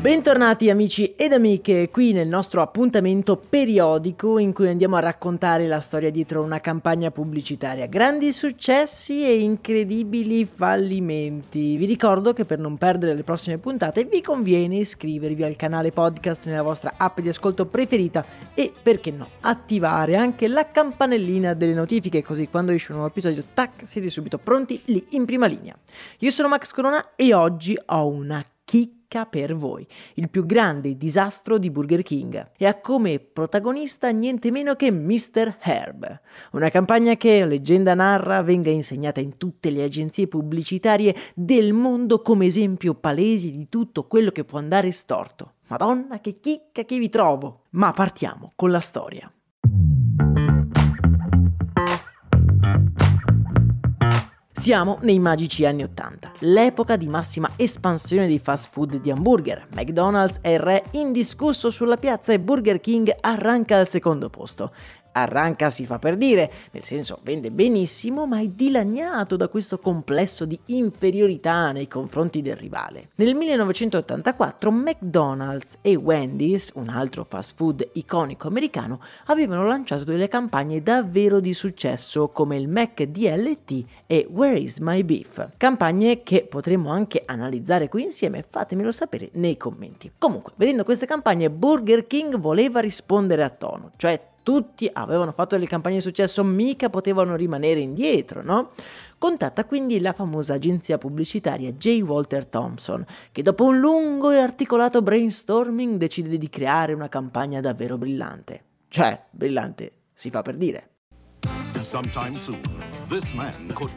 Bentornati amici ed amiche qui nel nostro appuntamento periodico in cui andiamo a raccontare la storia dietro una campagna pubblicitaria. Grandi successi e incredibili fallimenti. Vi ricordo che per non perdere le prossime puntate vi conviene iscrivervi al canale podcast nella vostra app di ascolto preferita e perché no attivare anche la campanellina delle notifiche così quando esce un nuovo episodio tac siete subito pronti lì in prima linea. Io sono Max Corona e oggi ho una chicca per voi, il più grande disastro di Burger King e ha come protagonista niente meno che Mr. Herb. Una campagna che, leggenda narra, venga insegnata in tutte le agenzie pubblicitarie del mondo come esempio palese di tutto quello che può andare storto. Madonna, che chicca che vi trovo! Ma partiamo con la storia. Siamo nei magici anni Ottanta, l'epoca di massima espansione dei fast food di hamburger. McDonald's è il re indiscusso sulla piazza e Burger King arranca al secondo posto. Arranca si fa per dire, nel senso vende benissimo, ma è dilaniato da questo complesso di inferiorità nei confronti del rivale. Nel 1984 McDonald's e Wendy's, un altro fast food iconico americano, avevano lanciato delle campagne davvero di successo come il Mac DLT e Where is my beef? Campagne che potremmo anche analizzare qui insieme, fatemelo sapere nei commenti. Comunque, vedendo queste campagne, Burger King voleva rispondere a tono, cioè tutti avevano fatto delle campagne di successo, mica potevano rimanere indietro, no? Contatta quindi la famosa agenzia pubblicitaria J. Walter Thompson, che dopo un lungo e articolato brainstorming decide di creare una campagna davvero brillante. Cioè, brillante si fa per dire.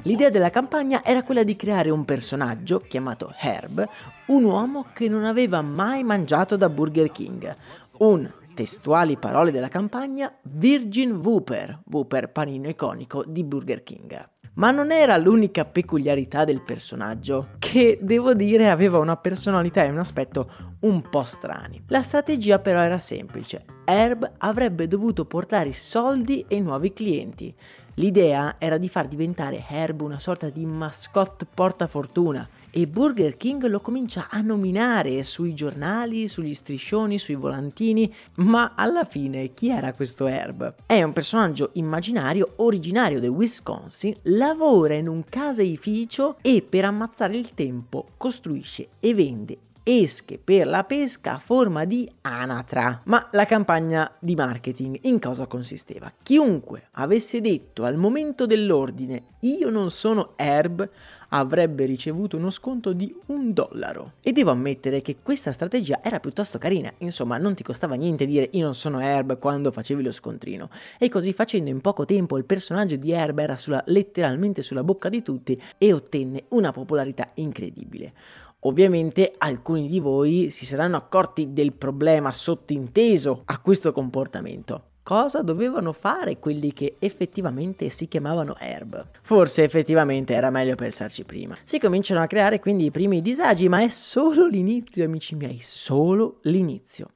L'idea della campagna era quella di creare un personaggio chiamato Herb, un uomo che non aveva mai mangiato da Burger King, un testuali parole della campagna, Virgin Whooper, Whooper panino iconico di Burger King. Ma non era l'unica peculiarità del personaggio, che devo dire aveva una personalità e un aspetto un po' strani. La strategia però era semplice. Herb avrebbe dovuto portare soldi e nuovi clienti. L'idea era di far diventare Herb una sorta di mascotte portafortuna e Burger King lo comincia a nominare sui giornali, sugli striscioni, sui volantini, ma alla fine chi era questo Herb? È un personaggio immaginario originario del Wisconsin, lavora in un caseificio e per ammazzare il tempo costruisce e vende esche per la pesca a forma di anatra. Ma la campagna di marketing in cosa consisteva? Chiunque avesse detto al momento dell'ordine io non sono Herb avrebbe ricevuto uno sconto di un dollaro. E devo ammettere che questa strategia era piuttosto carina, insomma non ti costava niente dire io non sono Herb quando facevi lo scontrino. E così facendo in poco tempo il personaggio di Herb era sulla, letteralmente sulla bocca di tutti e ottenne una popolarità incredibile. Ovviamente alcuni di voi si saranno accorti del problema sottinteso a questo comportamento. Cosa dovevano fare quelli che effettivamente si chiamavano Herb? Forse effettivamente era meglio pensarci prima. Si cominciano a creare quindi i primi disagi, ma è solo l'inizio, amici miei, solo l'inizio.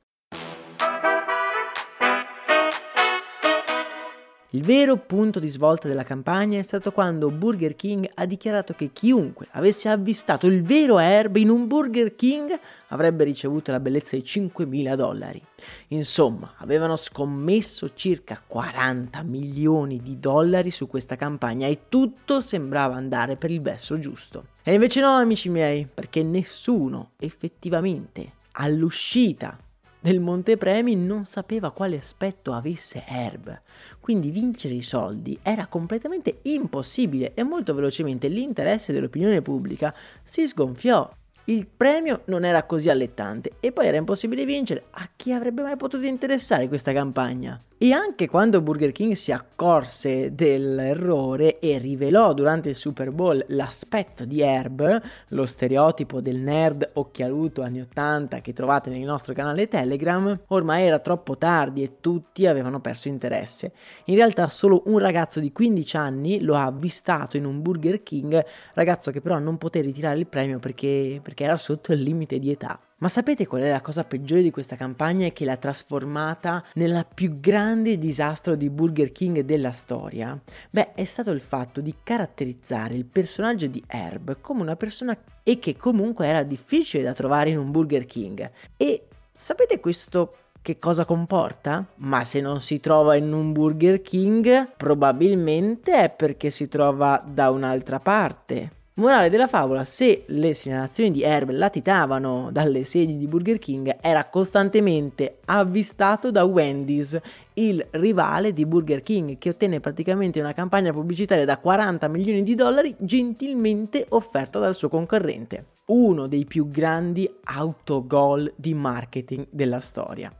Il vero punto di svolta della campagna è stato quando Burger King ha dichiarato che chiunque avesse avvistato il vero Herb in un Burger King avrebbe ricevuto la bellezza di 5.000 dollari. Insomma, avevano scommesso circa 40 milioni di dollari su questa campagna e tutto sembrava andare per il verso giusto. E invece no, amici miei, perché nessuno effettivamente all'uscita del montepremi non sapeva quale aspetto avesse Herb. Quindi vincere i soldi era completamente impossibile e molto velocemente l'interesse dell'opinione pubblica si sgonfiò. Il premio non era così allettante e poi era impossibile vincere. A chi avrebbe mai potuto interessare questa campagna? E anche quando Burger King si accorse dell'errore e rivelò durante il Super Bowl l'aspetto di Herb, lo stereotipo del nerd occhialuto anni 80 che trovate nel nostro canale Telegram, ormai era troppo tardi e tutti avevano perso interesse. In realtà solo un ragazzo di 15 anni lo ha avvistato in un Burger King, ragazzo che però non poté ritirare il premio perché, era sotto il limite di età. Ma sapete qual è la cosa peggiore di questa campagna e che l'ha trasformata nella più grande disastro di Burger King della storia? Beh, è stato il fatto di caratterizzare il personaggio di Herb come una persona e che comunque era difficile da trovare in un Burger King. E sapete questo che cosa comporta? Ma se non si trova in un Burger King, probabilmente è perché si trova da un'altra parte. Morale della favola, se le segnalazioni di Herb latitavano dalle sedi di Burger King, era costantemente avvistato da Wendy's, il rivale di Burger King, che ottenne praticamente una campagna pubblicitaria da 40 milioni di dollari gentilmente offerta dal suo concorrente. Uno dei più grandi autogol di marketing della storia.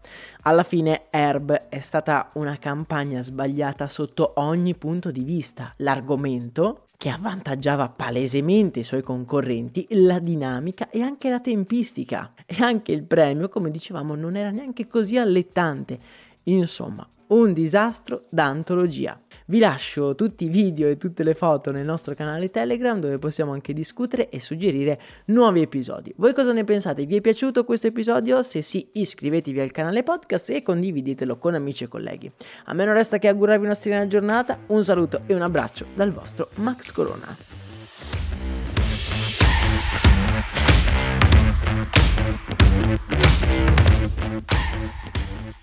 Alla fine Herb è stata una campagna sbagliata sotto ogni punto di vista. L'argomento che avvantaggiava palesemente i suoi concorrenti, la dinamica e anche la tempistica. E anche il premio, come dicevamo, non era neanche così allettante. Insomma, un disastro da antologia. Vi lascio tutti i video e tutte le foto nel nostro canale Telegram dove possiamo anche discutere e suggerire nuovi episodi. Voi cosa ne pensate? Vi è piaciuto questo episodio? Se sì, iscrivetevi al canale podcast e condividetelo con amici e colleghi. A me non resta che augurarvi una serena giornata, un saluto e un abbraccio dal vostro Max Corona. Thank